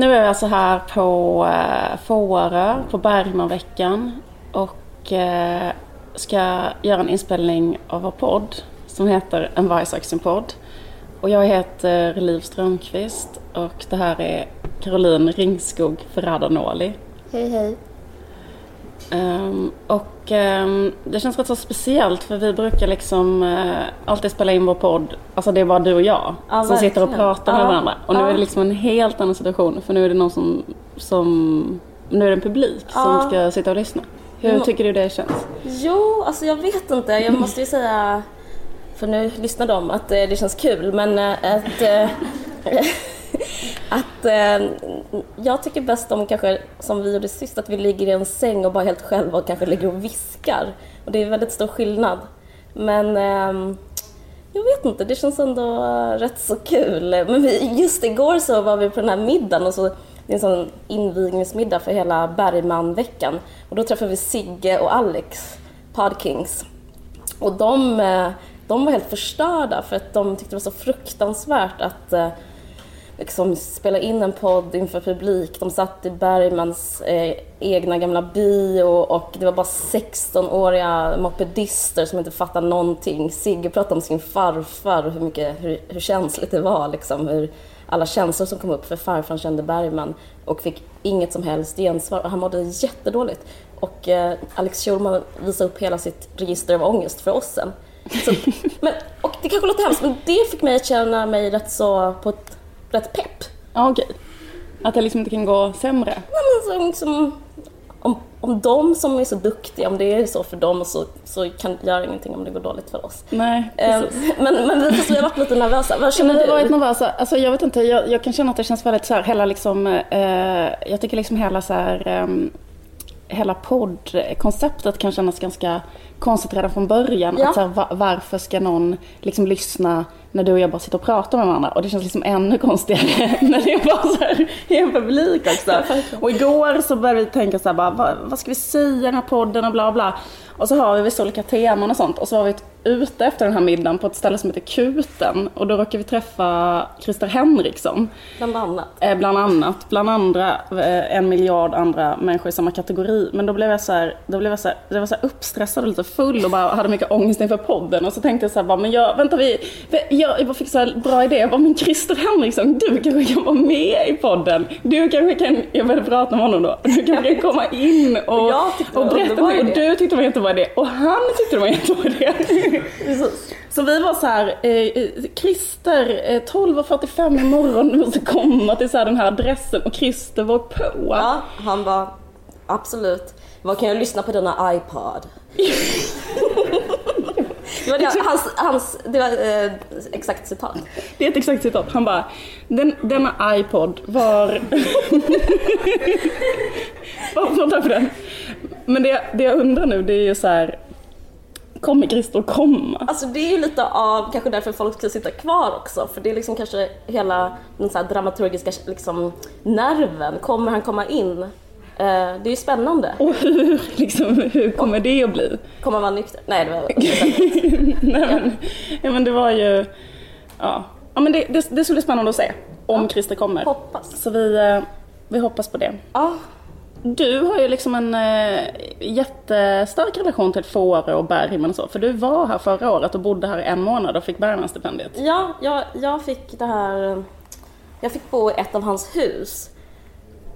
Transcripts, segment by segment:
Nu är vi alltså här på eh, Fårö, på Bergmanveckan och eh, ska göra en inspelning av vår podd som heter En vargsaxen-podd. Och jag heter Liv Strömqvist och det här är Caroline Ringskog Ferrada-Noli. Hej hej. Um, och um, det känns rätt så speciellt för vi brukar liksom uh, alltid spela in vår podd, alltså det är bara du och jag Ja, som sitter och pratar med Ja, varandra. Och nu ja. är det liksom en helt annan situation för nu är det någon som, som nu är det en publik som ska sitta och lyssna. Hur Mm. tycker du det känns? Jo, alltså jag vet inte. Jag måste ju säga, för nu lyssnar de, att eh, det känns kul. Men eh, att, att eh, jag tycker bäst om kanske, som vi gjorde sist, att vi ligger i en säng och bara helt själva och kanske ligger och viskar. Och det är väldigt stor skillnad. Men eh, jag vet inte, det känns ändå rätt så kul. Men vi, just igår så var vi på den här middagen och så det är en sån invigningsmiddag för hela Bergmanveckan. Och då träffade vi Sigge och Alex, Podkings. Och de, eh, de var helt förstörda för att de tyckte det var så fruktansvärt att eh, liksom spela in en podd inför publik. De satt i Bergmans eh, egna gamla bio och det var bara 16-åriga mopedister som inte fattade någonting. Sigge pratade om sin farfar och hur, mycket, hur, hur känsligt det var. Liksom, hur alla känslor som kom upp för farfar kände Bergman och fick inget som helst gensvar och han mådde jättedåligt. Och eh, Alex Schulman visade upp hela sitt register av ångest för oss sen. Så, men, och det kanske låter hemskt men det fick mig att känna mig rätt så på ett rätt pepp. Ja, okej. Att det liksom inte kan gå sämre. Nej, men så, liksom, om, om de som är så duktiga, om det är så för dem så, så kan det göra ingenting om det går dåligt för oss. Nej, Eh, precis. men, men vi, vi har varit lite nervösa. Vad Ja, känner men vi du? har varit nervösa. Alltså jag vet inte, jag, jag kan känna att det känns väldigt så här, hela liksom, eh, jag tycker liksom hela så här, ehm, hela poddkonceptet kan kännas ganska konstigt redan från början. Ja. Att så här, va, varför ska någon liksom lyssna när du och jag bara sitter och pratar med varandra? Och det känns liksom ännu konstigare när det är bara så här i en publik också. Och igår så började vi tänka så här, bara, vad, vad ska vi säga i den här podden och bla bla. Och så har vi vissa olika teman och sånt. Och så var vi ute efter den här middagen på ett ställe som heter Kuten. Och då råkade vi träffa Christer Henriksson. Bland annat. Eh, bland annat, bland andra, eh, en miljard andra människor i samma kategori. Men då blev jag så här, då blev jag så här, jag var så här uppstressad och lite full och bara hade mycket ångest inför podden. Och så tänkte jag så här, bara, men jag, vänta vi, jag, jag fick så här bra idé. Jag bara, men Christer Henriksson, du kanske kan vara med i podden. Du kanske kan, jag började prata med honom då. Du kanske kan komma in och, och berätta. Och du tyckte det var jättebra idé. Och han tyckte det var idé. Precis. Så vi var så här, eh, eh, Christer, eh, 12.45 imorgon, du måste komma till så här den här adressen. Och Christer var på. Ja, han bara absolut. Vad kan jag lyssna på denna iPod? det var det, hans, hans, det var eh, exakt citat. Det är ett exakt citat. Han bara, den, denna iPod var... Vad får ta för den? Men det, det jag undrar nu, det är ju så här, kommer att komma? Alltså det är ju lite av kanske därför folk ska sitta kvar också. För det är liksom kanske hela den så dramaturgiska liksom, nerven. Kommer han komma in? Eh, det är ju spännande. Och hur, liksom, hur kommer det att bli? Kommer vara nykter? Nej, det var Nej, men, ja, men det var ju... Ja, ja men det, det, det skulle bli spännande att se om Christer kommer. Hoppas. Så vi, eh, vi hoppas på det. Ja, Du har ju liksom en eh, jättestark relation till Fårö och Bergman och så. För du var här förra året och bodde här en månad och fick Bergmanstipendiet. ja jag, jag fick det här... Jag fick bo i ett av hans hus.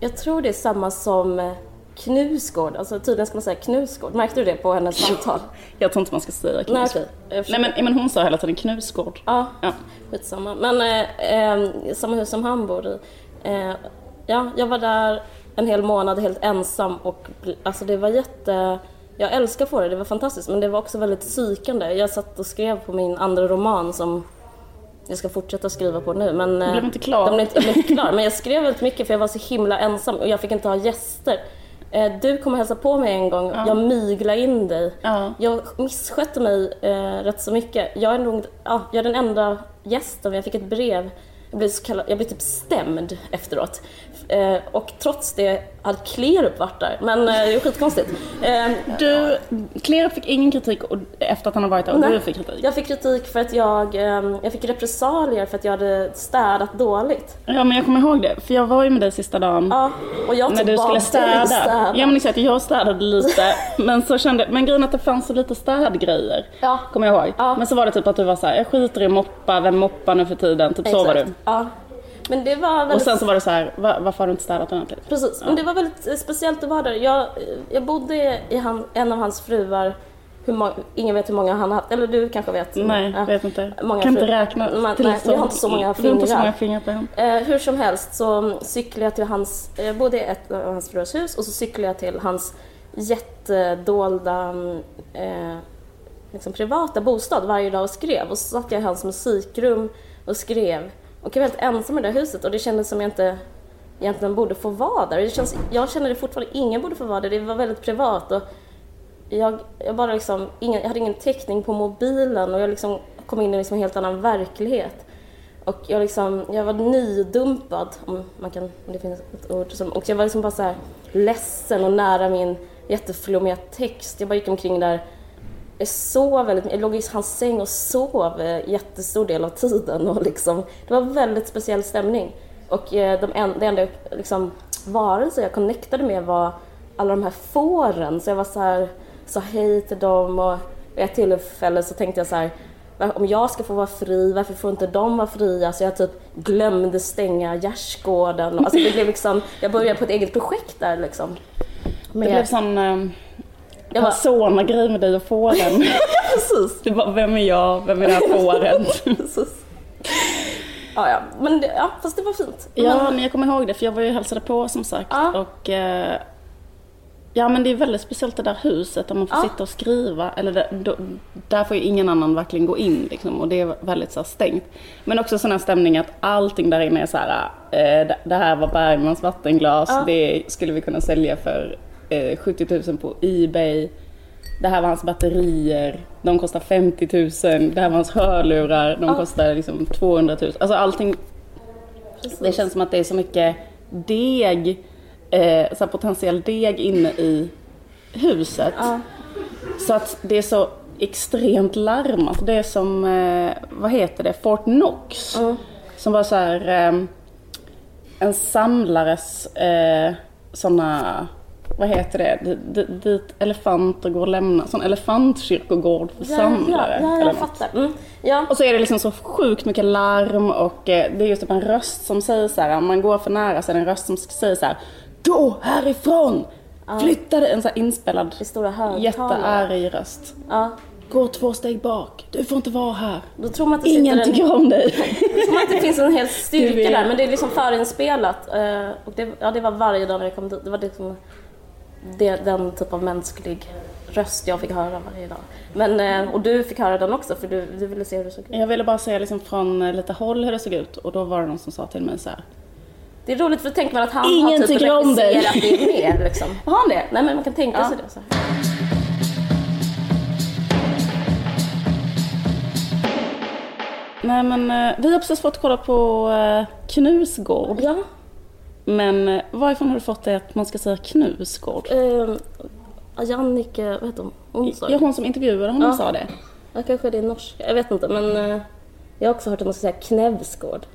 Jag tror det är samma som eh, Knusgård, alltså tydligen ska man säga Knusgård. Märkte du det på hennes samtal? Jag tror inte man ska säga Nej, knusgård. okej. Jag Nej men, men hon sa hela tiden knusgård. Ja, Ja. skitsamma. Men eh, eh, samma hus som han bor i. Eh, ja, jag var där en hel månad helt ensam och alltså det var jätte... Jag älskar Fårö, det var fantastiskt men det var också väldigt psykande. Jag satt och skrev på min andra roman som jag ska fortsätta skriva på nu. Men, eh, blev inte klar. Den blev inte, jag blev inte klar. Men jag skrev väldigt mycket för jag var så himla ensam och jag fick inte ha gäster. Eh, du kom och hälsade på mig en gång, jag myglade in dig. Ja. Jag misskötte mig eh, rätt så mycket. Jag är nog ja, jag är den enda gästen, jag fick ett brev. Jag blev, så kallad, jag blev typ stämd efteråt. Eh, och trots det hade Klerup varit där. Men eh, det är skitkonstigt. Eh, Du, Klerup fick ingen kritik efter att han har varit där och Nej. du fick kritik. jag fick kritik för att jag, eh, jag fick repressalier för att jag hade städat dåligt. Ja men jag kommer ihåg det, för jag var ju med dig sista dagen. Ja, och jag när du skulle dig städa. Ja men exakt, jag städade lite. men så kände, men grejen att det fanns så lite städgrejer. Ja. Kommer jag ihåg. Ja. Men så var det typ att du var så här: jag skiter i moppa, vem moppar nu för tiden? Typ så var du. Exakt. Ja. Men det var väldigt... Och sen så var det så här, "Va- varför har du inte städat ordentligt? Precis, men det var väldigt eh, speciellt att vara där. Jag, jag bodde i han, en av hans fruar, hur må, ingen vet hur många han har haft, eller du kanske vet? Nej, Ja. vet inte. Många kan inte räkna. Man, nej, vi har inte så många inte så fingrar. många fingrar på en. Eh, hur som helst så cyklade jag till hans, jag bodde i ett av hans fruars hus och så cyklade jag till hans jättedolda eh, liksom privata bostad varje dag och skrev. Och så satt jag i hans musikrum och skrev. Och jag var helt ensam i det där huset och det kändes som jag inte egentligen borde få vara där. Det känns, jag känner det fortfarande, ingen borde få vara där. Det var väldigt privat. Och jag, jag, bara liksom, ingen, jag hade ingen täckning på mobilen och jag liksom kom in i liksom en helt annan verklighet. Och jag, liksom, jag var nydumpad, om, man kan, om det finns ett ord. Som, och jag var liksom bara så här ledsen och nära min jätteflummiga text. Jag bara gick omkring där. Jag sov väldigt Jag låg i hans säng och sov eh, jättestor del av tiden. Och liksom, det var väldigt speciell stämning. Och eh, de en, det enda liksom, varelser jag connectade med var alla de här fåren. Så jag var så här, sa hej till dem och vid ett tillfälle så tänkte jag så här, "Va- om jag ska få vara fri, varför får inte de vara fria? Så jag typ glömde stänga gärdsgården. Alltså det blev liksom, jag började på ett eget projekt där liksom. Det blev sån um, Jag persona-grej med dig och fåren. Precis. Du bara, vem är jag? Vem är det här fåret? Precis. Ja, ja. Men det, ja, fast det var fint. Ja, men jag kommer ihåg det för jag var ju och hälsade på som sagt. Ja. Och, eh, ja men det är väldigt speciellt det där huset där man får Ja. sitta och skriva. Eller där, då, där får ju ingen annan verkligen gå in liksom, och det är väldigt så här, stängt. Men också sån här stämning att allting där inne är så här. Eh, det här var Bergmans vattenglas. Ja. Det skulle vi kunna sälja för eh, 70 000 på Ebay. Det här var hans batterier, de kostar 50 000. Det här var hans hörlurar, de Ja. kostar liksom 200 000. Alltså allting Precis. det känns som att det är så mycket deg, eh, så potentiell deg inne i huset. Ja. Så att det är så extremt larmat. Det är som, eh, vad heter det, Fort Knox. Mm. Som var så här eh, en samlares eh, såna, vad heter det, D- dit elefanter går och lämnar, sån elefantkyrkogård för Ja, samlare. ja, ja, jag fattar. Mm. Ja. Och så är det liksom så sjukt mycket larm och eh, det är just typ en röst som säger så här, om man går för nära så är det en röst som säger så här, Gå härifrån! Flytta dig! En så här inspelad jättearg röst. Ja. Gå två steg bak, du får inte vara här. Då tror man att det Ingen en, tycker om dig. då tror man att det finns en hel styrka där, men det är liksom förinspelat. eh, Och det, ja, det var varje dag när jag kom dit. Det var liksom det, den typ av mänsklig röst jag fick höra varje dag. Men, eh, och du fick höra den också för du, du ville se hur det såg ut. Jag ville bara se liksom från eh, lite håll hur det såg ut och då var det någon som sa till mig så här. Det är roligt för då tänker man att han Ingen har typ regisserat det mer liksom. Har han det? Nej men man kan tänka Ja. sig det. Så här. Nej men eh, vi har precis fått kolla på Knusgård. Ja. Men eh, varifrån har du fått det att man ska säga Knusgård? Eh, Jannike, vad heter hon? Hon sa Ja, hon som intervjuade honom Ja. sa det. Ja, kanske det är norska. Jag vet inte, men eh, jag har också hört att man ska säga knävsgård.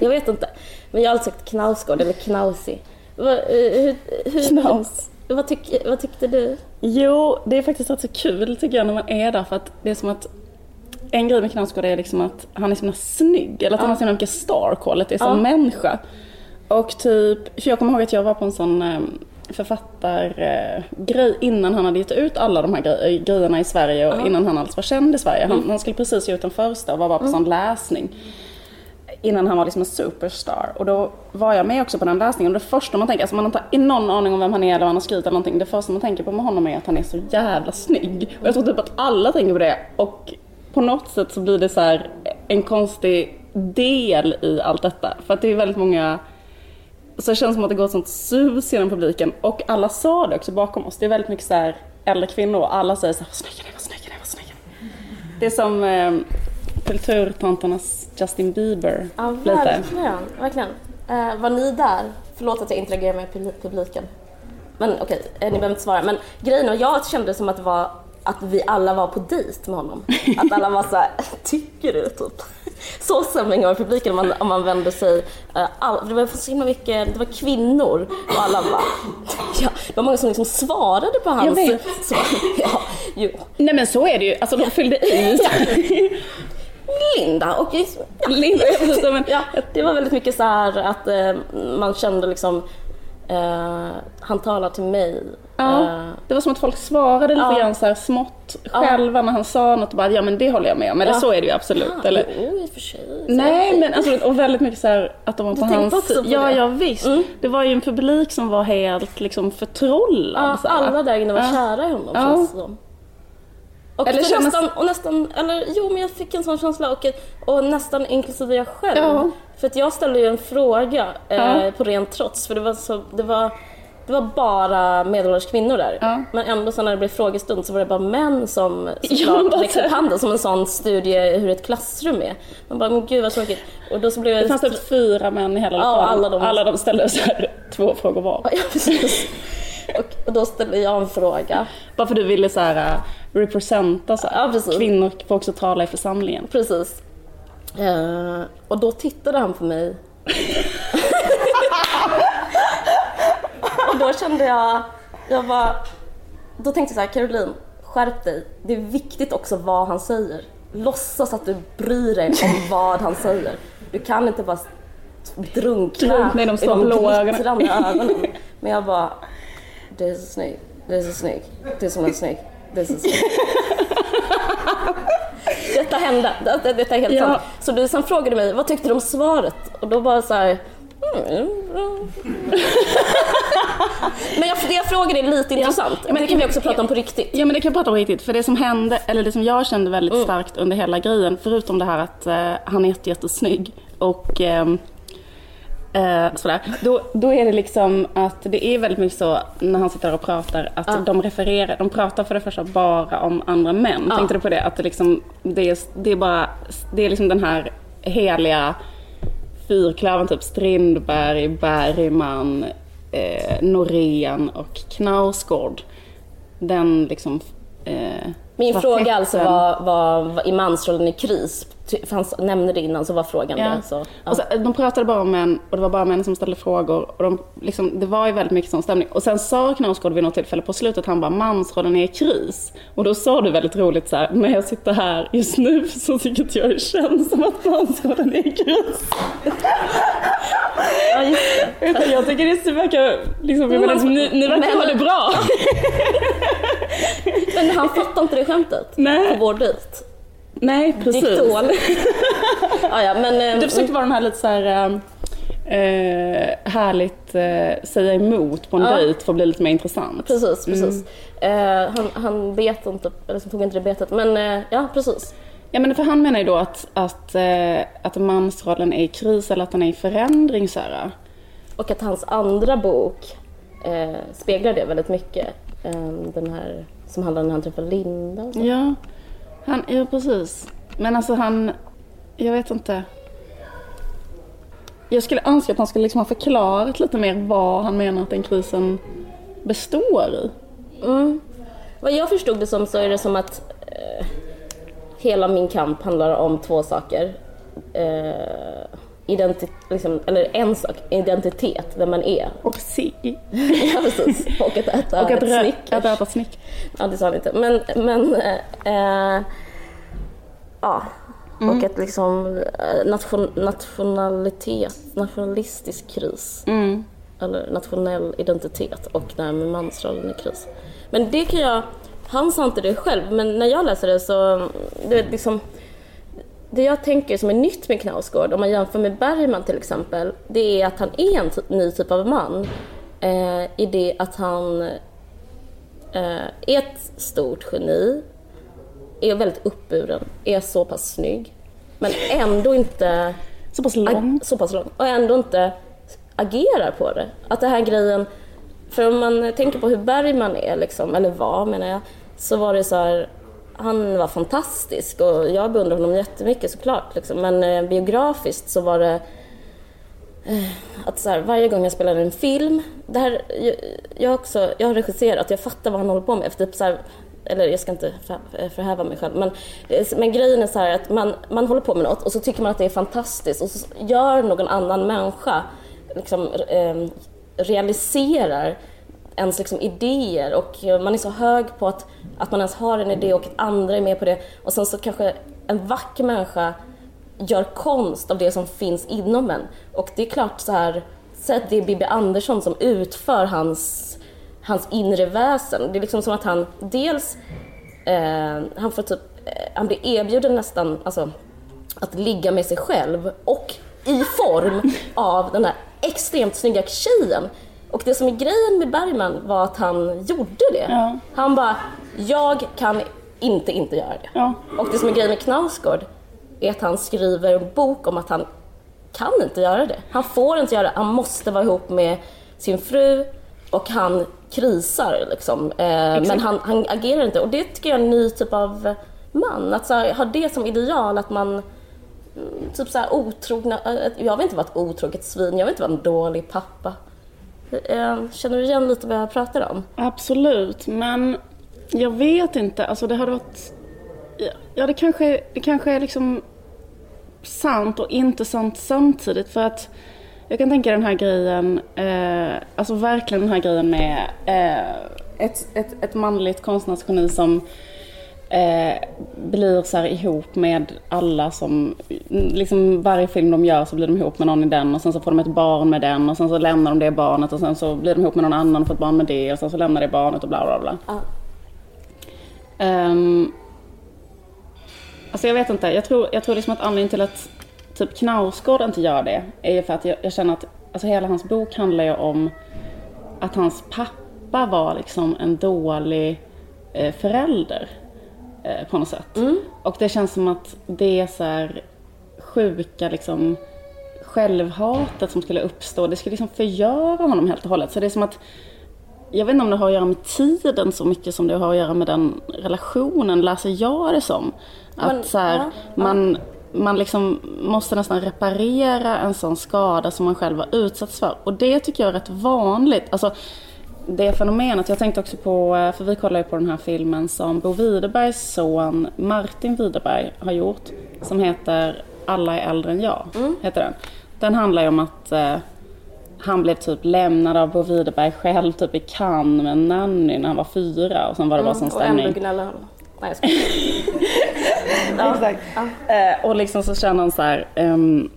jag vet inte. Men jag har alltid sagt knausgård eller knausi. Va, eh, hur, hur, Knaus. Vad, tyck, vad tyckte du? Jo, det är faktiskt rätt så kul tycker jag när man är där för att det är som att en grej med Knausgård är liksom att han är så himla snygg, eller att han har så himla mycket star quality som Ja. människa. Och typ, för jag kommer ihåg att jag var på en sån eh, författargrej innan han hade gett ut alla de här grej, grejerna i Sverige och innan han alls var känd i Sverige. Han, han skulle precis ge ut den första och var bara på sån läsning. Innan han var liksom en superstar. Och då var jag med också på den läsningen och det första man tänker, alltså man har inte någon aning om vem han är eller vad han har skrivit eller någonting. Det första man tänker på med honom är att han är så jävla snygg. Och jag tror typ att alla tänker på det. Och på något sätt så blir det så här en konstig del i allt detta. För att det är väldigt många så det känns som att det går ett sånt sus genom publiken. Och alla sa det också bakom oss. Det är väldigt mycket så här äldre kvinnor och alla säger så här, vad snygg vad snygg vad snygg. Det är som eh, kulturtanternas Justin Bieber. Ja, lite. verkligen. verkligen. Eh, var ni där? Förlåt att jag interagerar med pub- publiken. Men okej, eh, ni behöver inte svara. Men grejen är, jag kände det som att det var att vi alla var på dejt med honom. Att alla var så här, tycker du? Typ. Så stämning i publiken om man, om man vände sig. eh, All, det var så himla mycket, det var kvinnor och alla bara, ja, det var många som liksom svarade på hans. Jag vet. Så, ja, jo. Nej men så är det ju, alltså de fyllde i. Linda och Linda, ja, det var väldigt mycket så här att eh, man kände liksom eh, han talar till mig. Ja, Eh, det var som att folk svarade lite Ja. grann så här smått själva när han sa något och bara ja men det håller jag med om. Eller så är det ju absolut. ja, Eller, Jo, i och för sig. Nej men alltså, och väldigt mycket så här att de var på tänkte hans också på Ja, det. ja visst. Mm. Det var ju en publik som var helt liksom förtrollad. Ja, alla där inne var kära i honom känns det som. Och, Eller kändes- nästan, och nästan, eller jo men jag fick en sån känsla och, och nästan inklusive jag själv. Ja. För att jag ställde ju en fråga eh, på rent trots för det var, så, det var, det var bara medelålders kvinnor där. Men ändå så när det blev frågestund så var det bara män som såklart räckte upp handen som en sån studie hur ett klassrum är. Man bara, men gud vad tråkigt. Och då så blev jag... Det fanns typ fyra män i hela Ja, lokalen. alla de- alla de ställde så här, två frågor var. Ja, precis. Och, då ställde jag en fråga. Bara för du ville så här uh, representa så här. Ja, precis. Kvinnor får också tala i församlingen. Precis. Eh, och då tittade han på mig. och då kände jag, jag var, då tänkte jag så här, Caroline, skärp dig. Det är viktigt också vad han säger. Låtsas att du bryr dig om vad han säger. Du kan inte bara drunkna i de ögonen. glittrande ögonen. Men jag bara, det är så snygg, det är så snygg, det är så snygg, det är så snygg. Detta hände, detta, detta är helt Ja. sant. Så du sen frågade mig, vad tyckte du om svaret? Och då bara så här, mm, bra. Men jag, det jag frågade är lite intressant. men- det kan vi också prata om på riktigt. Ja men det kan jag prata om riktigt. För det som hände, eller det som jag kände väldigt Mm. starkt under hela grejen, förutom det här att eh, han är jätte, jättesnygg och ehm, eh, sådär. Då, då är det liksom att det är väldigt mycket så när han sitter och pratar att de refererar, de pratar för det första bara om andra män. Ja. Tänkte du på det? Att det liksom, det är, det är bara, det är liksom den här heliga fyrklövern, typ Strindberg, Bergman, eh, Norén och Knausgård. Den liksom... Eh, Min fråga alltså var, var, var i mansrollen i kris. För han nämnde det innan så var frågan Ja. det. Så, ja. Och så, de pratade bara om män och det var bara män som ställde frågor. Och de, liksom, det var ju väldigt mycket sån stämning. Och sen sa Knausgård vid något tillfälle på slutet, han bara mansrollen är i kris. Och då sa du väldigt roligt så här, när jag sitter här just nu så tycker jag det känns som att mansrollen är i kris. Ja, just det. Jag, jag tycker det verkar, liksom, jag menar, ni, ni verkar ha det bra. Men han fattade inte det skämtet Nej. på vår dejt. Nej, precis. Diktol. ja, ja, men... Du försökte vara den här lite så här eh, härligt eh, säga emot på en Ja. dejt för att bli lite mer intressant. Precis, Mm. precis. Eh, han, han bet inte, eller tog inte det betet. Men eh, ja, precis. Ja men för han menar ju då att, att, eh, att mansrollen är i kris eller att den är i förändring så här. Och att hans andra bok speglar det väldigt mycket. Eh, den här som handlar om när han träffar Linda och så. Ja, han, ja precis. Men alltså han, jag vet inte. Jag skulle önska att han skulle liksom ha förklarat lite mer vad han menar att den krisen består i. Mm. Vad jag förstod det som så är det som att eh, hela min kamp handlar om två saker. Eh, identi- liksom, eller en sak, identitet, vem man är. Och sig. ja, precis. Och att äta Och att, ett Snickers. att äta snick. Ja, det sa han inte. Men, men eh, eh, ja. Mm. Och att liksom eh, nation, nationalitet, nationalistisk kris. Mm. Eller nationell identitet och det här med mansrollen i kris. Men det kan jag, han sa inte det själv, men när jag läser det så, det är liksom det jag tänker som är nytt med Knausgård, om man jämför med Bergman till exempel, det är att han är en ny typ av man. Eh, I det att han eh, är ett stort geni, är väldigt uppburen, är så pass snygg, men ändå inte Så pass lång. så pass lång och ändå inte agerar på det. Att den här grejen, för om man tänker på hur Bergman är, liksom, eller var menar jag, så var det så här, han var fantastisk och jag beundrar honom jättemycket såklart. Liksom. Men eh, biografiskt så var det eh, att så här, varje gång jag spelade en film, det här, jag, jag, också, jag har regisserat, jag fattar vad han håller på med. Efter typ så här, eller jag ska inte eh, förhäva mig själv, men, eh, men grejen är så här att man, man håller på med något och så tycker man att det är fantastiskt och så gör någon annan människa, liksom, eh, realiserar ens liksom idéer och eh, man är så hög på att, att man ens har en idé och att andra är med på det och sen så kanske en vacker människa gör konst av det som finns inom en. Och det är klart så här, säg att det är Bibi Andersson som utför hans, hans inre väsen. Det är liksom som att han dels, eh, han får typ, eh, han blir erbjuden nästan, alltså att ligga med sig själv och i form av den här extremt snygga tjejen. Och det som är grejen med Bergman var att han gjorde det. Ja. Han bara, jag kan inte inte göra det. Ja. Och det som är grejen med Knausgård är att han skriver en bok om att han kan inte göra det. Han får inte göra det, han måste vara ihop med sin fru och han krisar liksom. Eh, men han, han agerar inte och det tycker jag är en ny typ av man. Att här, ha det som ideal att man mm, typ så här otrogna, eh, jag vill inte vara ett otroget svin, jag vill inte vara en dålig pappa. Eh, känner du igen lite vad jag pratar om? Absolut, men jag vet inte. Alltså det hade varit... Ja, det kanske, det kanske är liksom sant och inte sant samtidigt. För att jag kan tänka den här grejen, eh, alltså verkligen den här grejen med eh, ett, ett, ett manligt konstnärsgeni som eh, blir så här ihop med alla som, liksom varje film de gör så blir de ihop med någon i den och sen så får de ett barn med den och sen så lämnar de det barnet och sen så blir de ihop med någon annan och får ett barn med det och sen så lämnar det barnet och bla bla bla. Ja. Um, alltså jag vet inte, jag tror, jag tror liksom att anledningen till att typ Knausgård inte gör det är ju för att jag, jag känner att alltså hela hans bok handlar ju om att hans pappa var liksom en dålig eh, förälder eh, på något sätt. Och det känns som att det är så här sjuka liksom självhatet som skulle uppstå, det skulle liksom förgöra honom helt och hållet. Så det är som att jag vet inte om det har att göra med tiden så mycket som det har att göra med den relationen, läser jag det som. Att Men, så här, ja, man, man liksom måste nästan reparera en sån skada som man själv har utsatts för. Och det tycker jag är rätt vanligt. Alltså, det fenomenet, jag tänkte också på, eh, för vi kollar ju på den här filmen som Bo Widerbergs son Martin Widerberg har gjort. Som heter Alla är äldre än jag. Heter den. den handlar ju om att eh, han blev typ lämnad av Bo Widerberg själv typ i Cannes med nanny när han var fyra och sen var det bara sån Mm, och ändå stämning. han. Nej jag skojar. Exakt. Eh, och liksom så känner han så här. ehm,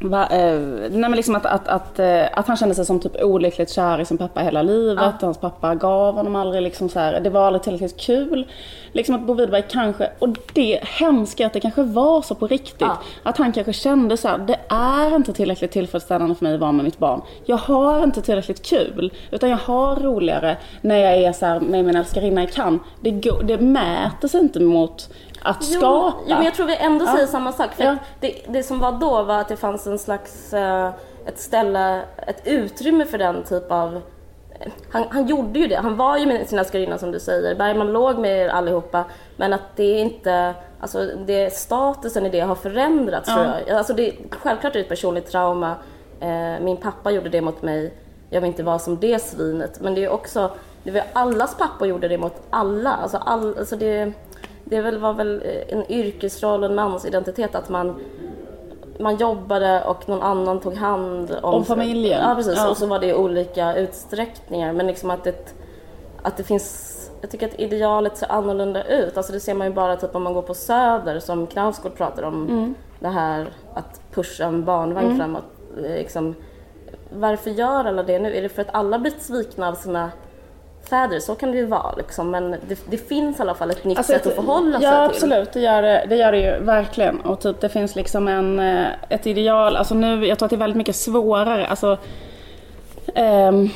va, eh, nej liksom att, att, att, eh, att han kände sig som typ olyckligt kär i sin pappa hela livet. Hans pappa gav honom aldrig liksom så här. Det var aldrig tillräckligt kul. Liksom att Bo Widerberg kanske, och det hemska är att det kanske var så på riktigt. Ja. Att han kanske kände så här, det är inte tillräckligt tillfredsställande för mig att vara med mitt barn. Jag har inte tillräckligt kul. Utan jag har roligare när jag är så här med min älskarinna i Cannes. Det, går, det mäter sig inte mot att skapa. Jo, jo, men jag tror vi ändå Ja. säger samma sak. För Ja. det, det som var då var att det fanns en slags, eh, ett ställe, ett utrymme för den typ av han, han gjorde ju det, han var ju med sin älskarinna som du säger. Bergman låg med er allihopa. Men att det inte, alltså det, statusen i det har förändrats tror jag. Alltså det, självklart är det ett personligt trauma. Eh, min pappa gjorde det mot mig. Jag vill inte vara som det svinet. Men det är också, det var allas pappa gjorde det mot alla. Alltså, all, alltså det, det väl, var väl eh, en yrkesroll och en mansidentitet att man, man jobbade och någon annan tog hand om, Om familjen. Ja precis, Ja. och så var det i olika utsträckningar. Men liksom att det, att det finns, jag tycker att idealet ser annorlunda ut. Alltså det ser man ju bara typ om man går på Söder som Knausgård pratar om. Mm. Det här att pusha en barnvagn framåt. Eh, Liksom, varför gör alla det nu? Är det för att alla blivit svikna av sina fäder? Så kan det ju vara liksom. Men det, det finns i alla fall ett nytt Alltså, sätt att förhålla sig ja, till. absolut. Det gör det, det gör det ju verkligen. Och typ det finns liksom en, eh, ett ideal. Alltså nu, jag tror att det är väldigt mycket svårare. Alltså, ehm,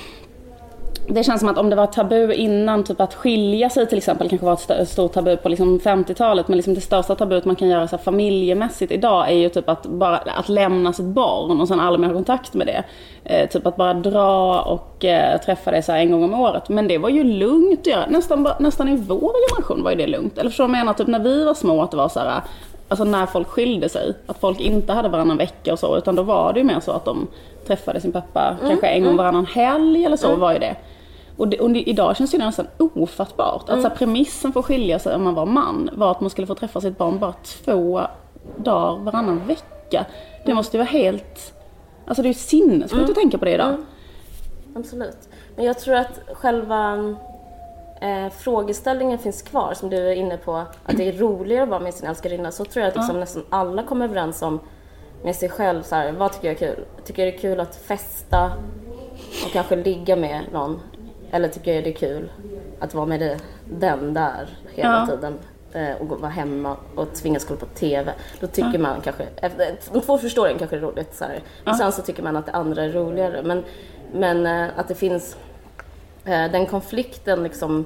det känns som att om det var tabu innan, typ att skilja sig till exempel kanske var ett stort tabu på liksom 50-talet. Men liksom det största tabut man kan göra så här familjemässigt idag är ju typ att, bara, att lämna sitt barn och sen aldrig mer ha kontakt med det. Eh, typ att bara dra och eh, träffa det så här en gång om året. Men det var ju lugnt att göra. Nästan, nästan i vår generation var ju det lugnt. Eller förstår du vad jag menar? Typ när vi var små att det var så här, alltså när folk skilde sig. Att folk inte hade varannan vecka och så. Utan då var det ju mer så att de träffade sin pappa kanske en gång varannan helg eller så var ju det. Och, det, och det, idag känns det nästan ofattbart. Att så här, premissen för att skilja sig om man var man var att man skulle få träffa sitt barn bara två dagar varannan vecka. Det måste ju vara helt... Alltså det är ju sinnessjukt att tänka på det idag. Absolut. Men jag tror att själva eh, frågeställningen finns kvar som du är inne på. Att det är roligare att vara med sin älskarinna. Så tror jag att liksom nästan alla kommer överens om med sig själv. Så här, vad tycker jag är kul? Tycker jag det är kul att festa och kanske ligga med någon? Eller tycker jag det är kul att vara med den där hela Ja. tiden? eh, Och vara hemma och tvingas kolla på TV. Då tycker man kanske, efter de två första åren kanske är roligt. Så här. Och sen så tycker man att det andra är roligare. Men, men eh, att det finns Eh, den konflikten liksom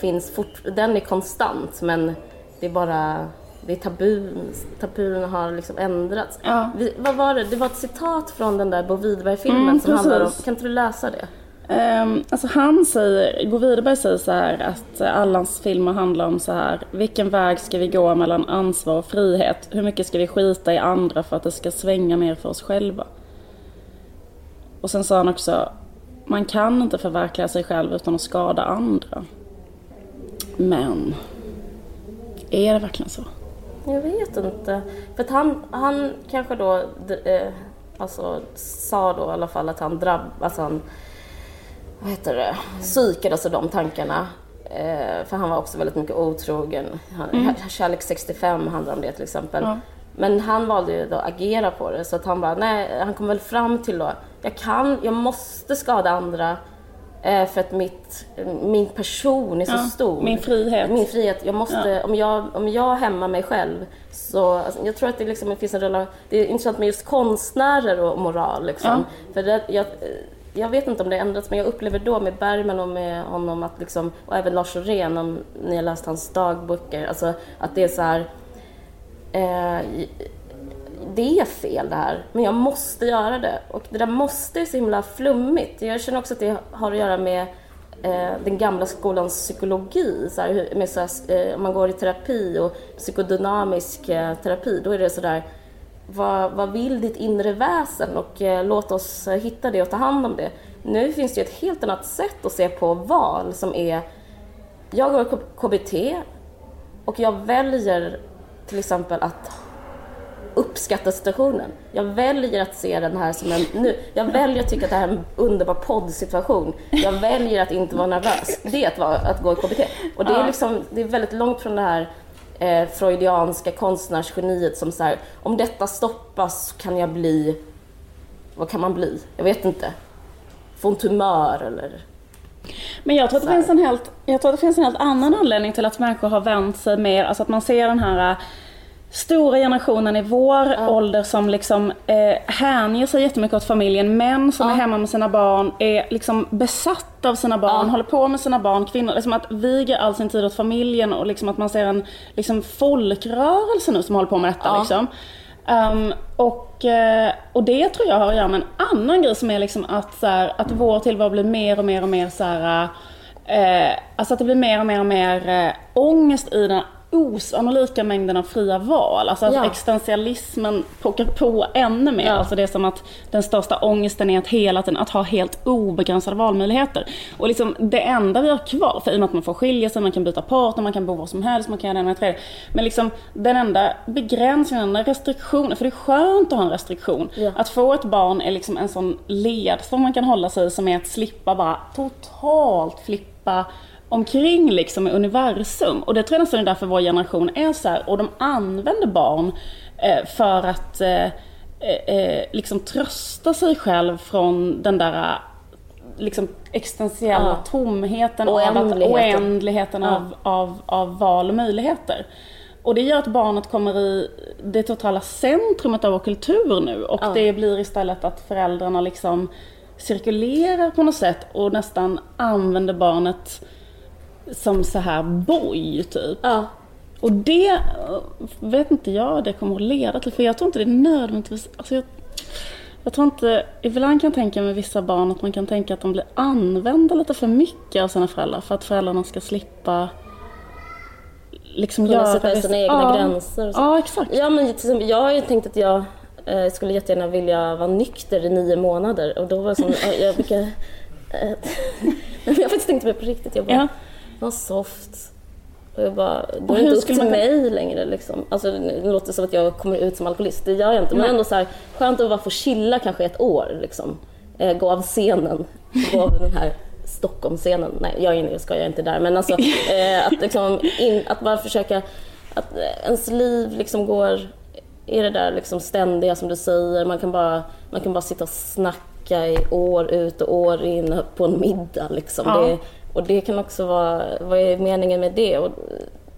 finns fort, den är konstant men det är bara, det är tabun, tabun har liksom ändrats. Ja. Vi, vad var det? Det var ett citat från den där Bo Widerberg-filmen Mm, som handlar om, kan inte du läsa det? Um, alltså han säger, Gå Widerberg säger så här att alla hans filmer handlar om så här. Vilken väg ska vi gå mellan ansvar och frihet? Hur mycket ska vi skita i andra för att det ska svänga mer för oss själva? Och sen sa han också, man kan inte förverkliga sig själv utan att skada andra. Men, är det verkligen så? Jag vet inte. För att han, han kanske då, eh, alltså sa då i alla fall att han drabb, alltså han, vad heter det, psykades av de tankarna. Eh, för han var också väldigt mycket otrogen. Han, Kärlek 65 handlar om det till exempel. Ja. Men han valde ju då att agera på det så att han bara, nej, han kom väl fram till då, jag kan, jag måste skada andra för att mitt, min person är så Ja, stor. min frihet. Min frihet. Jag måste, om, jag, om jag hämmar mig själv så, alltså, jag tror att det, liksom, det finns en relation, det är intressant med just konstnärer och moral liksom. För det, jag, jag vet inte om det har ändrats men jag upplever då med Bergman och med honom att liksom, och även Lars Orén om ni har läst hans dagböcker, alltså att det är så här eh, det är fel det här, men jag måste göra det. Och det där måste är så himla flummigt. Jag känner också att det har att göra med eh, den gamla skolans psykologi. Så här, med så här, eh, om man går i terapi och psykodynamisk eh, terapi, då är det sådär vad, vad vill ditt inre väsen? Och eh, låt oss hitta det och ta hand om det. Nu finns det ju ett helt annat sätt att se på val som är jag går KBT och jag väljer till exempel att uppskatta situationen. Jag väljer att se den här som en... Nu, jag väljer att tycka att det här är en underbar poddsituation. Jag väljer att inte vara nervös. Det är att, vara, att gå i KBT. Och det är, liksom, det är väldigt långt från det här eh, freudianska konstnärsgeniet som så här, om detta stoppas kan jag bli... Vad kan man bli? Jag vet inte. Få en tumör eller... Men jag tror, att det finns en helt, jag tror att det finns en helt annan anledning till att människor har vänt sig mer, alltså att man ser den här stora generationen i vår ålder som liksom eh, hänger sig jättemycket åt familjen. Män som Ja. är hemma med sina barn, är liksom besatta av sina barn, Ja. håller på med sina barn. Kvinnor, liksom att viger all sin tid åt familjen och liksom att man ser en liksom folkrörelse nu som håller på med detta. Ja. Liksom. Ehm, och, eh, och det tror jag har att göra med en annan grej som är liksom att, så här, att vår tillvaro blir mer och mer och mer så här, eh, alltså att det blir mer och mer och mer eh, ångest i den osannolika mängden av fria val. Alltså att Ja. existentialismen pockar på ännu mer. Ja. Alltså det är som att den största ångesten är att hela tiden att ha helt obegränsade valmöjligheter. Och liksom det enda vi har kvar, för i och med att man får skilja sig, man kan byta partner, man kan bo var som helst, man kan göra det ena och tredje. Men liksom den enda begränsningen, den enda restriktionen, för det är skönt att ha en restriktion. Ja. Att få ett barn är liksom en sån led som man kan hålla sig i som är att slippa bara totalt flippa omkring liksom i universum. Och det tror jag nästan är därför vår generation är så här. Och de använder barn eh, för att eh, eh, liksom trösta sig själv från den där liksom existentiella Ja. tomheten av att, Oändligheten. oändligheten Ja. av, av, av val och möjligheter. Och det gör att barnet kommer i det totala centrumet av vår kultur nu och Ja. det blir istället att föräldrarna liksom cirkulerar på något sätt och nästan använder barnet som så här boj typ. Ja. Och det vet inte jag det kommer att leda till. För jag tror inte det är nödvändigtvis... Alltså jag, jag tror inte... Ibland kan jag tänka med vissa barn att man kan tänka att de blir använda lite för mycket av sina föräldrar. För att föräldrarna ska slippa liksom Kunna göra... sätta sina egna ja, gränser. Ja, exakt. Ja, men jag har ju tänkt att jag eh, skulle jättegärna vilja vara nykter i nio månader och då var det som, ja, jag brukar... Eh, jag har faktiskt tänkt på det på riktigt. Jag bara, Ja. Vad soft. Och jag bara, är det hur inte upp till man- mig längre liksom. Alltså det låter som att jag kommer ut som alkoholist, det gör jag inte. Men Nej. ändå så här, skönt att bara få chilla kanske ett år liksom. Eh, gå av scenen, gå av den här Stockholmsscenen. Nej, jag är inne, jag ska jag är inte där. Men alltså eh, att, liksom in, att bara försöka, att eh, ens liv liksom går i det där liksom ständiga som du säger. Man kan bara, man kan bara sitta och snacka i år ut och år in på en middag liksom. Ja. Det, och det kan också vara, vad är meningen med det? Och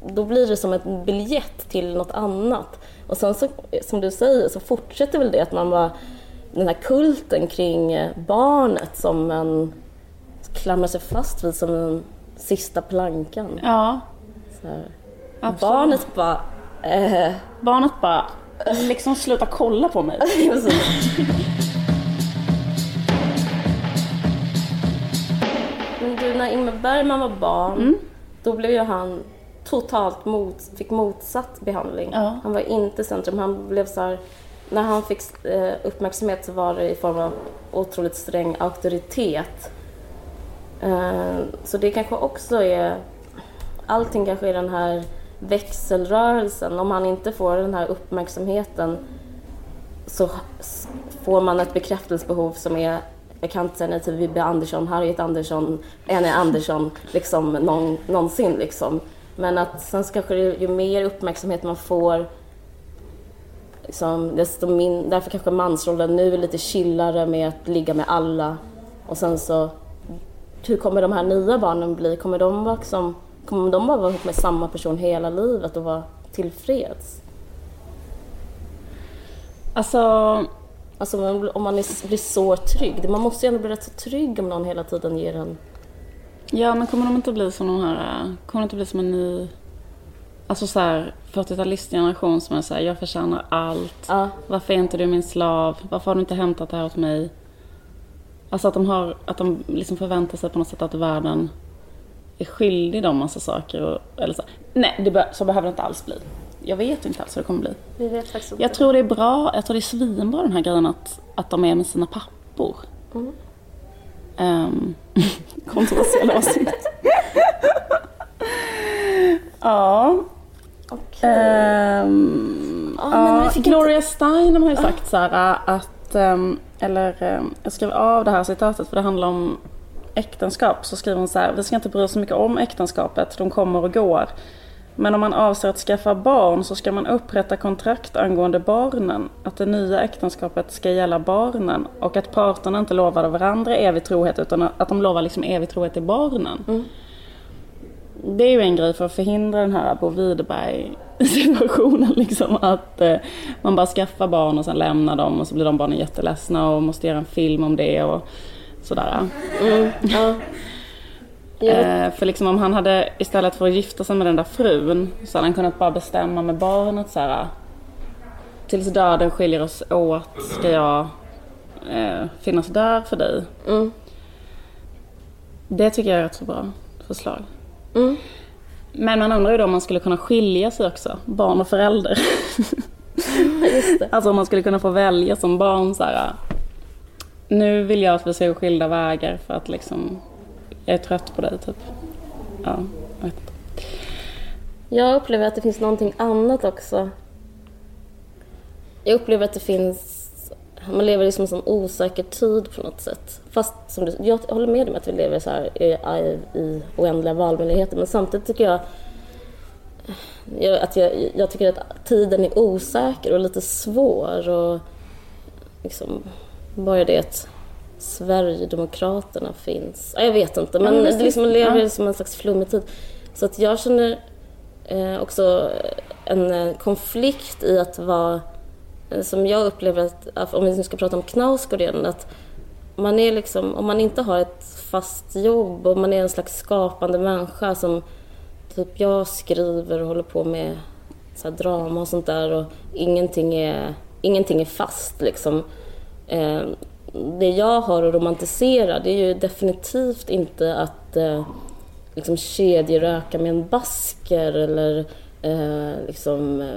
då blir det som en biljett till något annat. Och sen så, som du säger, så fortsätter väl det att man bara, den här kulten kring barnet som en klamrar sig fast vid som en sista plankan. Ja. Barnet bara, eh, Barnet bara, liksom sluta kolla på mig. Bergman var barn, Mm. då blev ju han totalt mot, fick motsatt behandling. Ja. Han var inte centrum. Han blev så här, när han fick eh, uppmärksamhet så var det i form av otroligt sträng auktoritet. Eh, så det kanske också är, allting kanske är den här växelrörelsen. Om han inte får den här uppmärksamheten så får man ett bekräftelsebehov som är jag kan inte säga nej till Vibbe Andersson, Harriet Andersson, Annie Andersson, liksom någon, någonsin liksom. Men att sen kanske det, ju mer uppmärksamhet man får, liksom, desto min, därför kanske mansrollen nu är lite chillare med att ligga med alla. Och sen så, hur kommer de här nya barnen bli? Kommer de, vara liksom, kommer de bara vara ihop med samma person hela livet och vara tillfreds? Alltså, Alltså om man- om man är, blir så trygg. Man måste ju ändå bli rätt så trygg om någon hela tiden ger en... ja men kommer de inte bli som de här, äh, kommer det inte bli som en ny, alltså så här 40-talistgeneration som är såhär, jag förtjänar allt. Ja, Varför är inte du min slav? Varför har du inte hämtat det här åt mig? Alltså att de har, att de liksom förväntar sig på något sätt att världen är skyldig dem massa saker. Och, eller så. Nej, det bör, så behöver det inte alls bli. Jag vet inte alls hur det kommer bli. vi vet faktiskt inte. Jag tror det är bra, jag tror det är svinbra den här grejen att, att de är med sina pappor. Mm. Um, kontroversiella åsikt. ja. Okej. Ehm, Ja, men ja, Gloria Steinem har ju sagt så här att, ehm, eller ehm, jag skrev av det här citatet för det handlar om äktenskap. Så skriver hon så här, vi ska inte bry oss så mycket om äktenskapet, de kommer och går. Men om man avser att skaffa barn så ska man upprätta kontrakt angående barnen. Att det nya äktenskapet ska gälla barnen och att parterna inte lovar varandra evig trohet utan att de lovar liksom evig trohet till barnen. Det är ju en grej för att förhindra den här Bo Widerberg situationen liksom att eh, man bara skaffar barn och sen lämnar dem och så blir de barnen jätteledsna och måste göra en film om det och sådär. Mm, ja. Eh, för liksom om han hade istället för att gifta sig med den där frun så hade han kunnat bara bestämma med barnet så här. Tills döden skiljer oss åt ska jag eh, finnas där för dig. mm, Det tycker jag är ett så bra förslag. mm. Men man undrar ju då om man skulle kunna skilja sig också, barn och förälder. Alltså om man skulle kunna få välja som barn så här. Nu vill jag att vi ska gå skilda vägar för att liksom jag är trött på dig typ. Ja, jag vet inte. Jag upplever att det finns någonting annat också. Jag upplever att det finns... Man lever i som en sån osäker tid på något sätt. Fast som du, jag håller med dig om att vi lever så här i, i, i oändliga valmöjligheter. Men samtidigt tycker jag, jag att jag, jag tycker att tiden är osäker och lite svår. Och liksom, bara det att Sverigedemokraterna finns. Ja, Jag vet inte, men Ja, det liksom, man lever Ja. som en slags flummig tid. Så att jag känner eh, också en eh, konflikt i att vara, eh, som jag upplever att, om vi nu ska prata om Knausgård igen, att man är liksom, om man inte har ett fast jobb och man är en slags skapande människa som typ jag skriver och håller på med så drama och sånt där och ingenting är, ingenting är fast liksom. Eh, det jag har att romantisera det är ju definitivt inte att eh, liksom kedjeröka med en basker eller eh, liksom eh,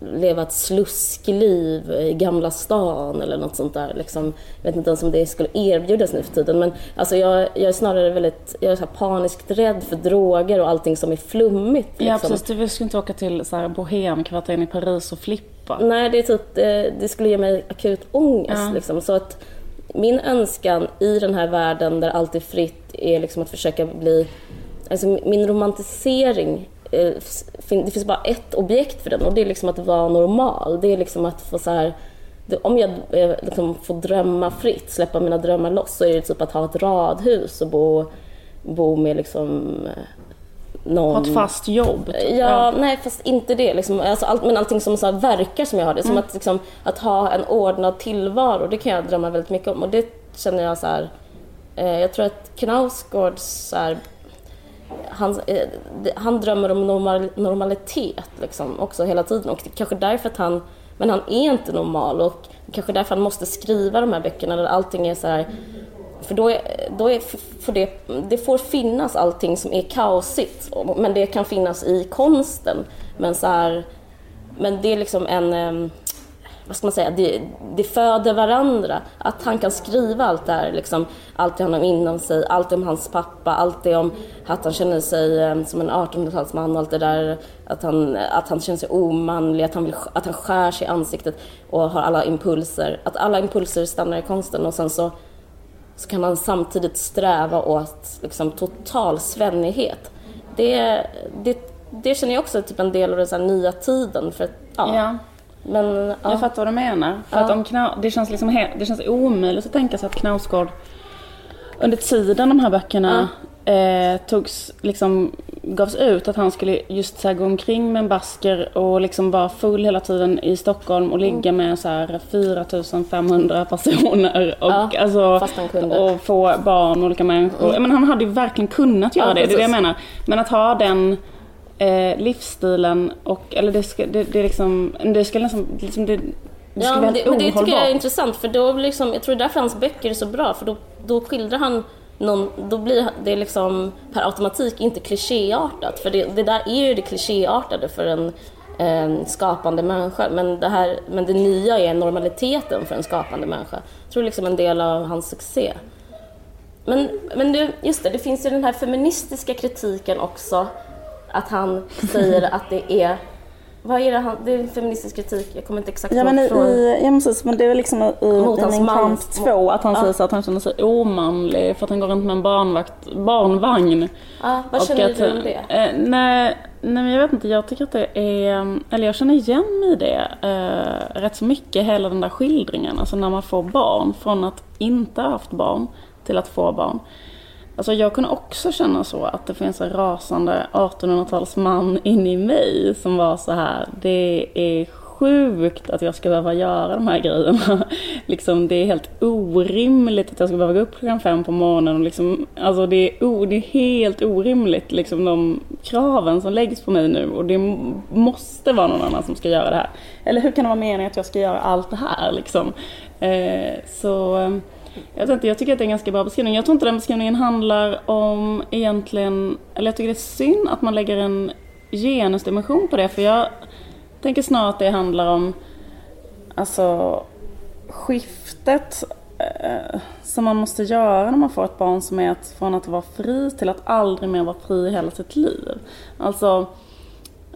leva ett sluskliv i Gamla stan eller något sånt där. Liksom, jag vet inte ens om det skulle erbjudas nu för tiden. Men alltså jag, jag är snarare väldigt jag är så paniskt rädd för droger och allting som är flummigt. Liksom. Ja precis, du skulle inte åka till så här bohemkvarteren i Paris och flippa. Nej, det, är typ, det, det skulle ge mig akut ångest. Ja. Liksom. Så att min önskan i den här världen där allt är fritt är liksom att försöka bli... Alltså min romantisering eh, det finns bara ett objekt för den och det är liksom att vara normal. Det är liksom att få så här, om jag eh, liksom får drömma fritt, släppa mina drömmar loss, så är det typ att ha ett radhus och bo, bo med liksom eh, någon... Ha ett fast jobb? Typ. Ja, ja, nej fast inte det. Liksom, alltså, allt, men allting som så verkar som jag har det. Som mm. att, liksom, att ha en ordnad tillvaro, det kan jag drömma väldigt mycket om. Och det känner jag så här, eh, jag tror att Knausgårds så här, han, eh, han drömmer om normal, normalitet liksom också hela tiden och kanske därför att han, men han är inte normal och kanske därför han måste skriva de här böckerna där allting är så här, för då, är, då är, för det, det får finnas allting som är kaosigt men det kan finnas i konsten. Men så här, men det är liksom en vad ska man säga, det, det föder varandra. Att han kan skriva allt det här, liksom, allt det han har inom sig, allt om hans pappa, allt det om att han känner sig som en 1800-talsman och allt det där, att han, att han känner sig omanlig, att han, vill, att han skär sig i ansiktet och har alla impulser. Att alla impulser stannar i konsten och sen så, så kan han samtidigt sträva åt liksom, total svennighet. Det, det, det känner jag också är typ en del av den så nya tiden. För ja. ja. Men, ja. Jag fattar vad du menar. För ja. att om Kna det, känns liksom det känns omöjligt att tänka sig att Knausgård under tiden de här böckerna ja. eh, togs, liksom, gavs ut att han skulle just så gå omkring med en basker och liksom vara full hela tiden i Stockholm och ligga mm. med så här 4500 personer och, ja, alltså, och få barn och olika människor. Mm. Men han hade ju verkligen kunnat göra ja, det, det är det jag menar. Men att ha den eh, livsstilen och, eller det ska, det, det liksom, det ska nästan, liksom det, det ja, men det, men det tycker jag är intressant för då liksom, jag tror därför hans böcker är så bra för då, då skildrar han någon, då blir det liksom per automatik inte klichéartat för det, det där är ju det klichéartade för en en skapande människa men det, här, men det nya är normaliteten för en skapande människa. Jag tror liksom en del av hans succé. Men, men du, just det, det finns ju den här feministiska kritiken också att han säger att det är vad är det han, det är feministisk kritik, jag kommer inte exakt ja, men i, från... ja precis, men det är liksom i, i Min kamp 2 att han ja. säger så att han känner sig omanlig för att han går runt med en barnvakt, barnvagn. Ja, vad känner att, du om det? Eh, nej, nej men jag vet inte, jag tycker att det är, eller jag känner igen mig i det eh, rätt så mycket, hela den där skildringen, alltså när man får barn, från att inte ha haft barn till att få barn. Alltså jag kunde också känna så att det finns en rasande 1800-talsman inne i mig som var så här, det är sjukt att jag ska behöva göra de här grejerna. liksom, det är helt orimligt att jag ska behöva gå upp klockan fem på morgonen. Och liksom, alltså det, är o, det är helt orimligt, liksom, de kraven som läggs på mig nu. Och det måste vara någon annan som ska göra det här. Eller hur kan det vara meningen att jag ska göra allt det här? Liksom? Eh, så ehm, jag, inte, jag tycker att det är en ganska bra beskrivning. Jag tror inte den beskrivningen handlar om egentligen, eller jag tycker det är synd att man lägger en genusdimension på det för jag tänker snarare att det handlar om alltså skiftet eh, som man måste göra när man får ett barn som är att från att vara fri till att aldrig mer vara fri i hela sitt liv. Alltså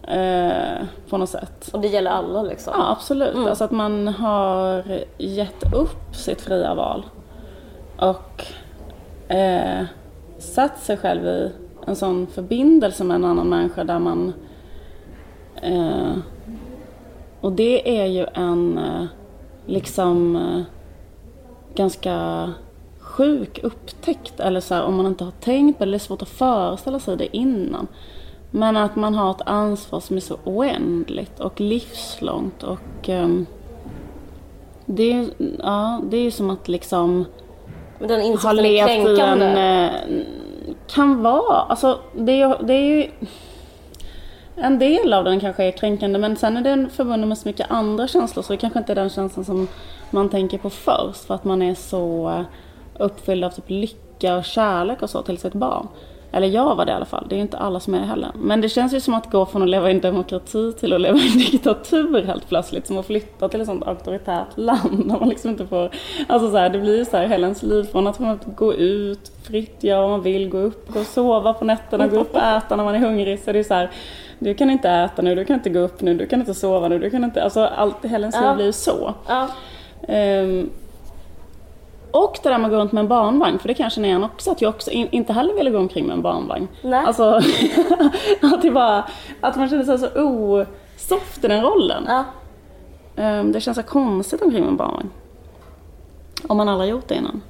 eh, på något sätt. Och det gäller alla liksom? Ja absolut. Mm. Alltså att man har gett upp sitt fria val och eh, satt sig själv i en sån förbindelse med en annan människa där man eh, och det är ju en eh, liksom eh, ganska sjuk upptäckt eller så här, om man inte har tänkt på det det är svårt att föreställa sig det innan. Men att man har ett ansvar som är så oändligt och livslångt och um, det, ja, det är ju som att liksom men den insikten är kränkande. en... eh, Kan vara. Alltså det är, det är ju... En del av den kanske är kränkande men sen är den förbunden med så mycket andra känslor så det kanske inte är den känslan som man tänker på först för att man är så eh, uppfylld av typ lycka och kärlek och så till sitt barn. Eller jag var det i alla fall, det är ju inte alla som är det heller. Men det känns ju som att gå från att leva i en demokrati till att leva i en diktatur helt plötsligt. Som att flytta till ett sånt auktoritärt land där man liksom inte får... Alltså så här, det blir ju så här hela ens liv från att man gå ut fritt, göra vad man vill, gå upp, gå och sova på nätterna, gå upp och äta när man är hungrig. Så det är så här, du kan inte äta nu, du kan inte gå upp nu, du kan inte sova nu, du kan inte... Alltså allt, hela ens liv blir ju så. Ja, Ehm, och det där med att gå runt med en barnvagn, för det kan jag känna igen också, att jag också in, inte heller ville gå omkring med en barnvagn. Nej. Alltså, att, det bara, att man känner sig så osoft i den rollen. ja. Ehm, det känns så konstigt omkring med en barnvagn. Om man aldrig gjort det innan.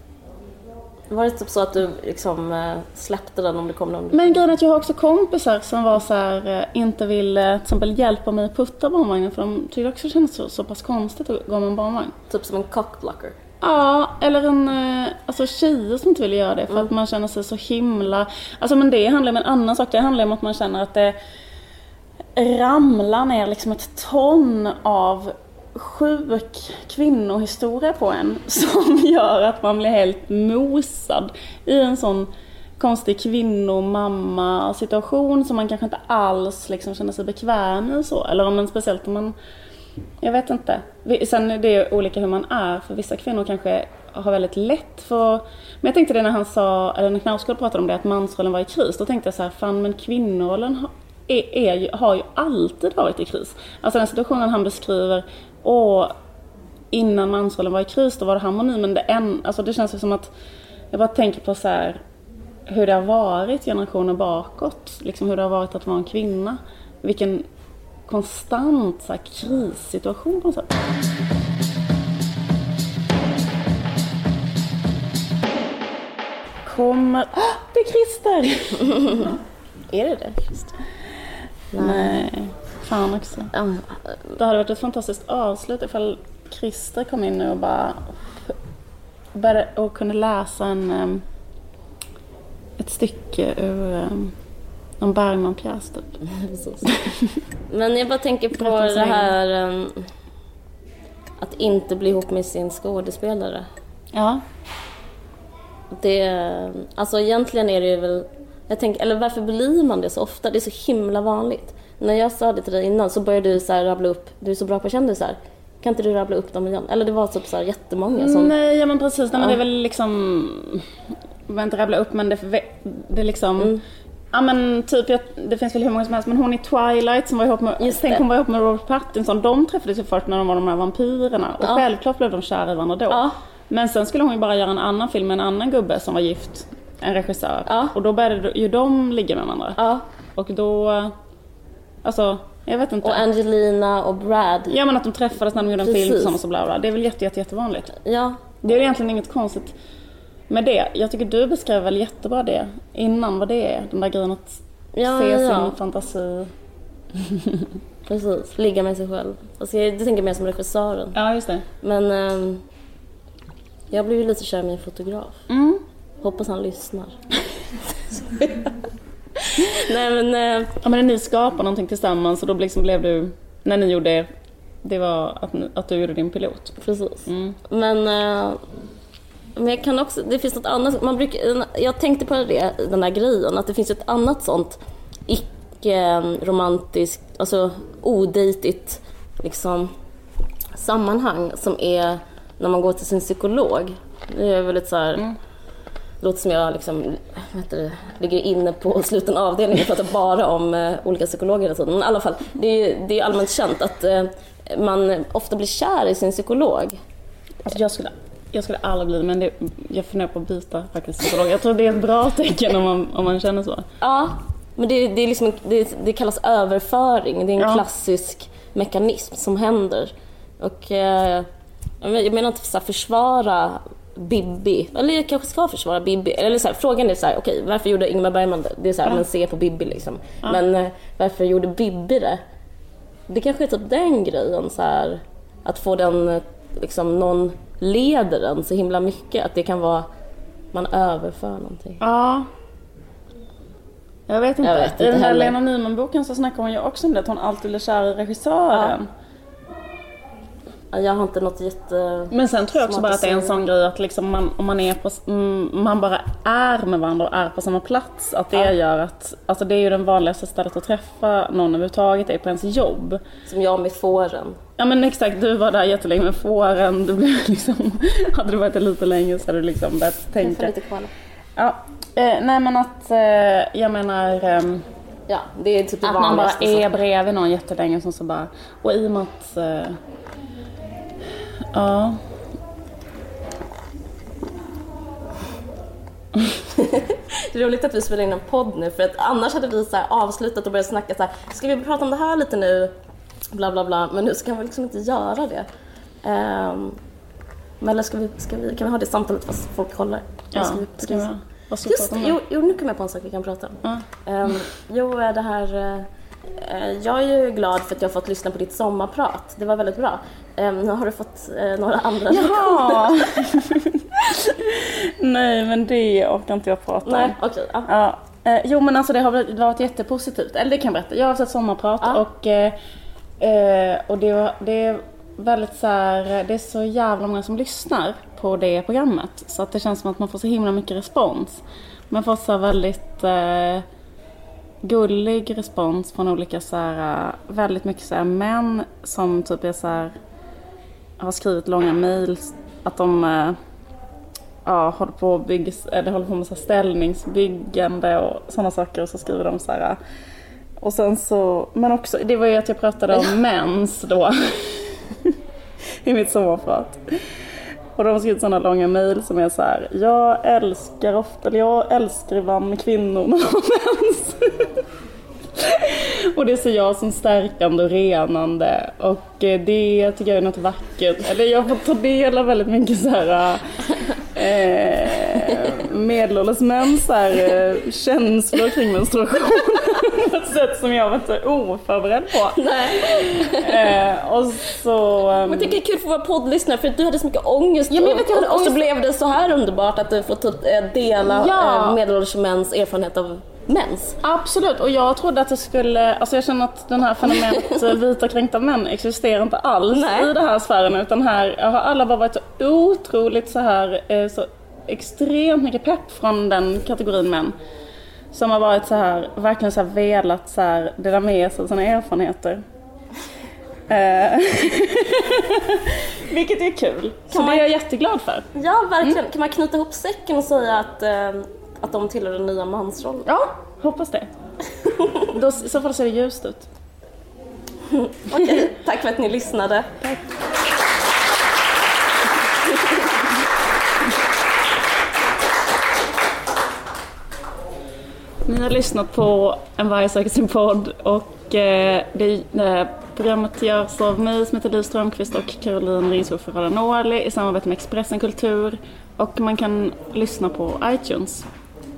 Var det typ så att du liksom eh, släppte den om det kom någon? Men grejen är att jag har också kompisar som var så här, eh, inte ville till exempel hjälpa mig att putta barnvagnen för de tyckte också det kändes så, så pass konstigt att gå med en barnvagn. Typ som en cockblocker? Ja, eller en, eh, alltså tjejer som inte vill göra det för att man känner sig så himla... Alltså men det handlar om en annan sak. Det handlar om att man känner att det ramlar ner liksom ett ton av sjuk kvinnohistoria på en som gör att man blir helt mosad i en sån konstig kvinnomamma situation som man kanske inte alls liksom känner sig bekväm i så. Eller om man speciellt om man jag vet inte. Sen är det olika hur man är, för vissa kvinnor kanske har väldigt lätt för... Men jag tänkte det när han sa, eller när Knausgård pratade om det, att mansrollen var i kris. Då tänkte jag så här, fan men kvinnorollen har, är, är ju, har ju alltid varit i kris. Alltså den situationen han beskriver, och innan mansrollen var i kris, då var det harmoni. Men det, en, alltså det känns ju som att, jag bara tänker på så här hur det har varit generationer bakåt. Liksom hur det har varit att vara en kvinna. Vilken konstant så här, krissituation på något sätt. Kommer... Ah, det är Christer! Är det det? Det. Nej, fan också. Det hade varit ett fantastiskt avslut ifall Christer kom in nu och bara och kunde läsa en, em, ett stycke ur um, någon Bergman-pjäs typ. Men jag bara tänker på det här um, att inte bli ihop med sin skådespelare. Ja. Det, alltså egentligen är det ju väl, jag tänker, eller varför blir man det så ofta? Det är så himla vanligt. När jag sa det till dig innan så började du så här rabbla upp, du är så bra på kändisar. Kan inte du rabbla upp dem igen? Eller det var typ så här jättemånga som... Nej, ja men precis. Nej, men Ja. det är väl liksom... Jag vill inte rabbla upp men det, det är liksom... Mm. Ja men typ, jag, det finns väl hur många som helst men hon i Twilight som var ihop med, Just tänk det. hon var ihop med Robert Pattinson, de träffades ju först när de var de här vampyrerna och Ja. självklart blev de kära i varandra då. Ja. Men sen skulle hon ju bara göra en annan film med en annan gubbe som var gift, en regissör. Ja. Och då började ju de ligga med varandra. Ja, Och då, alltså, jag vet inte. och Angelina och Brad. Ja men att de träffades när de gjorde en film Precis. tillsammans och bla bla. Det är väl jätte, jätte, jättevanligt. Ja, Det är egentligen inget konstigt med det. Jag tycker du beskrev väl jättebra det innan vad det är. Den där grejen att Ja, se ja, ja. sin fantasi. precis. Ligga med sig själv. Alltså, jag, det tänker jag mer som regissören. Ja, just det. Men ehm, jag blev ju lite kär i min fotograf. Mm. Hoppas han lyssnar. Nej men, eh, Ja, men när ni skapade någonting tillsammans och då liksom blev du, när ni gjorde det var att, att du gjorde din pilot. precis. Mm. Men, eh, men jag kan också, det finns något annat, man brukar, jag tänkte på det, den där grejen, att det finns ett annat sånt icke-romantiskt, alltså odejtigt liksom, sammanhang som är när man går till sin psykolog. Det är väldigt så här, Mm. låter som jag liksom, det, ligger inne på sluten avdelning och pratar bara om eh, olika psykologer hela tiden. Men i alla fall, det är, det är allmänt känt att eh, man ofta blir kär i sin psykolog. Alltså jag skulle, jag skulle aldrig bli det, men det, jag funderar på att byta faktiskt psykolog. Jag tror det är ett bra tecken om man, om man känner så. Ja, men det, det, är liksom, det, det kallas överföring. Det är en Ja. klassisk mekanism som händer. Och eh, jag men- jag menar inte så här, försvara Bibi, eller jag kanske ska försvara Bibi. Eller så här, frågan är så här, okej varför gjorde Ingmar Bergman det? Det är så här, Ja. men se på Bibi liksom. Men eh, varför gjorde Bibi det? Det kanske är typ den grejen så här, att få den, eh, liksom någon leder en så himla mycket att det kan vara man överför någonting. Ja. Jag vet inte. Jag vet inte I den här heller. Lena Nyman-boken så snackar hon ju också om det, att hon alltid blir kär i regissören. Jag har inte något jätte... Men sen tror jag också bara att det är en sån grej att liksom man, om man, är på, mm, man bara är med varandra och är på samma plats. Att det Ja. gör att, alltså det är ju den vanligaste stället att träffa någon överhuvudtaget, är på ens jobb. Som jag med fåren. Ja men exakt, du var där jättelänge med fåren, du blev liksom, hade du varit där lite längre så hade du liksom börjat Jag tänka. lite kvar nu. Ja, eh, nej men att, eh, jag menar ehm, Ja, det är typ det att man bara är bredvid någon jättelänge som så bara, och i och med att, eh, ja. Det är roligt att vi spelar in en podd nu för att annars hade vi så avslutat och börjat snacka så här, ska vi prata om det här lite nu? Bla bla bla, men nu ska vi liksom inte göra det. Um, men eller ska vi, ska vi, kan vi ha det samtalet fast folk kollar? Ja, ska vi ska vi Just det, jo, jo, nu kom jag på en sak vi kan prata om. Ja. Ehm, jo, det här... eh, jag är ju glad för att jag har fått lyssna på ditt sommarprat. Det var väldigt bra. Um, nu har du fått eh, några andra Jaha! Nej men det orkar inte jag prata om. Nej, okej. ja. Ja. Eh, jo men alltså det har varit- jättepositivt. Eller det kan jag berätta. Jag har haft ett sommarprat och, eh, och det, var, det är väldigt så här, det är så jävla många som lyssnar på det programmet. Så att det känns som att man får så himla mycket respons. Man får så väldigt eh, gullig respons från olika så här, eh, väldigt mycket så här män som typ är så här, har skrivit långa mejl att de eh, ja, håller på, och byggs, eller håller på med så här ställningsbyggande och sådana saker och så skriver de så här. Och sen så, men också, det var ju att jag pratade om mens då. I mitt sommarprat. Och de har skrivit sådana långa mejl som är så här. Jag älskar ofta, eller jag älskar ibland med kvinnor har mens. Och det ser jag som stärkande och renande och eh, det tycker jag är något vackert. Eller jag får ta del av väldigt mycket så här eh, medelålders män så här, eh, känslor kring menstruation på ett sätt som jag var inte oförberedd på. Nej. Eh, och så... ehm, Men tycker det är kul för våra poddlyssnare för att du hade så mycket ångest. Ja, men jag vet, jag och, och så blev det så här underbart att du fått eh, dela Ja. medelålders mäns erfarenhet av mens. Absolut, och jag trodde att det skulle, alltså jag känner att den här fenomenet eh, vita kränkta män existerar inte alls Nej. i den här sfären utan här har alla bara varit så otroligt så här, eh, så extremt mycket pepp från den kategorin män. Som har varit så här, verkligen så här velat så här dela med sig av sina erfarenheter. Eh, Vilket är kul. Så man- det är jag jätteglad för. Ja, verkligen. Mm. Kan man knyta ihop säcken och säga att, eh, att de tillhör den nya mansrollen? Ja, hoppas det. Då, I så fall ser det ljust ut. Okej, tack för att ni lyssnade. Ni har lyssnat på En varg söker sin podd och eh, det, eh, programmet görs av mig som heter Liv Strömqvist och Caroline för Radio Norli i samarbete med Expressen Kultur och man kan lyssna på iTunes.